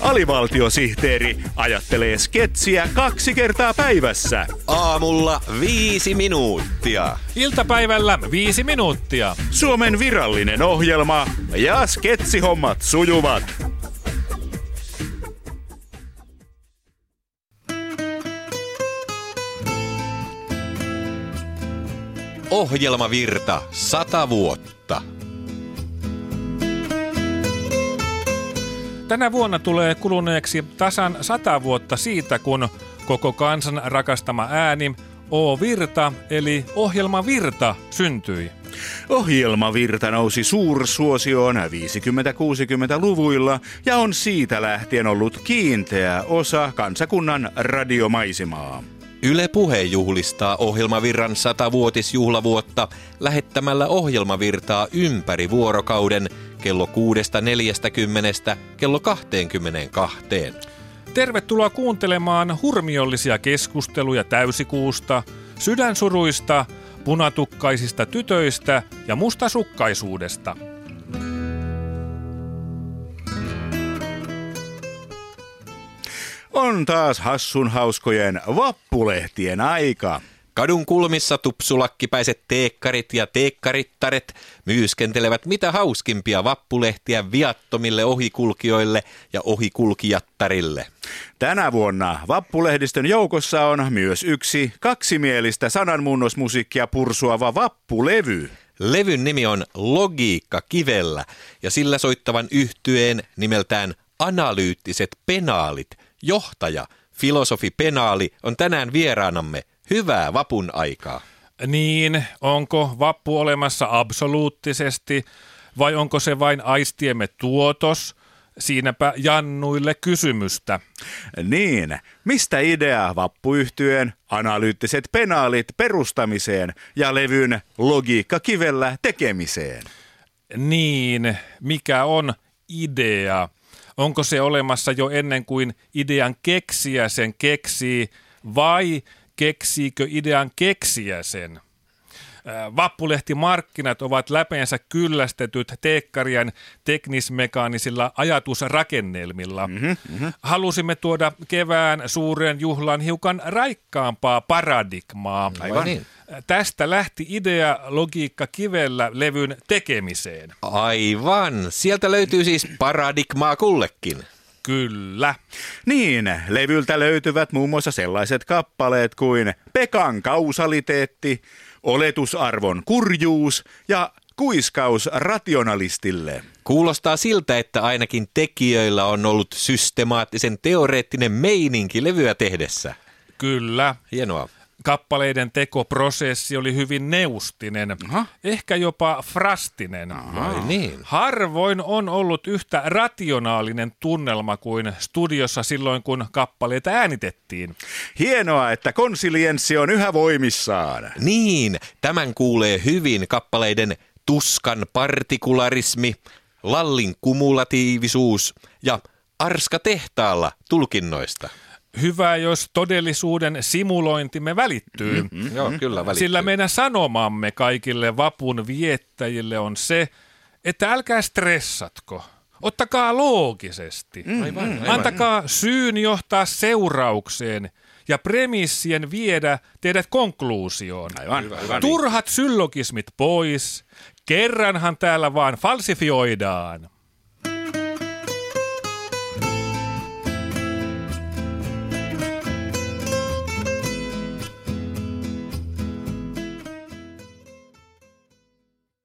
Alivaltiosihteeri ajattelee sketsiä kaksi kertaa päivässä. Aamulla viisi minuuttia. Iltapäivällä viisi minuuttia. Suomen virallinen ohjelma ja sketsihommat sujuvat. Ohjelmavirta sata vuotta. Tänä vuonna tulee kuluneeksi tasan sata vuotta siitä, kun koko kansan rakastama ääni O Virta eli Ohjelma Virta syntyi. Ohjelmavirta nousi suursuosioon 50-60-luvuilla ja on siitä lähtien ollut kiinteä osa kansakunnan radiomaisemaa. Yle Puhe juhlistaa ohjelmavirran satavuotisjuhlavuotta lähettämällä ohjelmavirtaa ympäri vuorokauden kello 6.40 kello 22. Tervetuloa kuuntelemaan hurmiollisia keskusteluja täysikuusta, sydänsuruista, punatukkaisista tytöistä ja mustasukkaisuudesta. On taas hassun hauskojen vappulehtien aika. Kadun kulmissa tupsulakkipäiset teekkarit ja teekkarittaret myyskentelevät mitä hauskimpia vappulehtiä viattomille ohikulkijoille ja ohikulkijattarille. Tänä vuonna vappulehdistön joukossa on myös yksi kaksimielistä sananmuunnosmusiikkia pursuava vappulevy. Levyn nimi on Logiikka kivellä ja sillä soittavan yhtyeen nimeltään Analyyttiset penaalit johtaja, filosofi Penaali on tänään vieraanamme. Hyvää vapun aikaa. Niin, onko vappu olemassa absoluuttisesti vai onko se vain aistiemme tuotos? Siinäpä Jannuille kysymystä. Niin, mistä idea vappuyhtyeen analyyttiset penaalit perustamiseen ja levyn logiikka kivellä tekemiseen? Niin, mikä on idea? Onko se olemassa jo ennen kuin idean keksiä sen keksii vai keksiikö idean keksiä sen? Vappulehtimarkkinat ovat läpeensä kyllästetyt teekkarien teknismekaanisilla ajatusrakennelmilla. Mm-hmm, mm-hmm. Halusimme tuoda kevään suureen juhlaan hiukan raikkaampaa paradigmaa. Aivan niin. Tästä lähti idea logiikka kivellä levyn tekemiseen. Aivan. Sieltä löytyy siis paradigmaa kullekin. Kyllä. Niin, levyltä löytyvät muun muassa sellaiset kappaleet kuin Pekan kausaliteetti, oletusarvon kurjuus ja kuiskaus rationalistille. Kuulostaa siltä, että ainakin tekijöillä on ollut systemaattisen teoreettinen meininki levyä tehdessä. Kyllä. Hienoa kappaleiden tekoprosessi oli hyvin neustinen, Aha. ehkä jopa frastinen. Aha. niin. Harvoin on ollut yhtä rationaalinen tunnelma kuin studiossa silloin, kun kappaleita äänitettiin. Hienoa, että konsilienssi on yhä voimissaan. Niin, tämän kuulee hyvin kappaleiden tuskan partikularismi, lallin kumulatiivisuus ja arska tehtaalla tulkinnoista hyvä, jos todellisuuden simulointimme välittyy. Mm-hmm. Joo, kyllä välittyy. Sillä meidän sanomamme kaikille vapun viettäjille on se, että älkää stressatko. Ottakaa loogisesti. Mm, aivan, aivan. Antakaa syyn johtaa seuraukseen ja premissien viedä teidät konkluusioon. Aivan, hyvä, hyvä, Turhat syllogismit pois. Kerranhan täällä vaan falsifioidaan.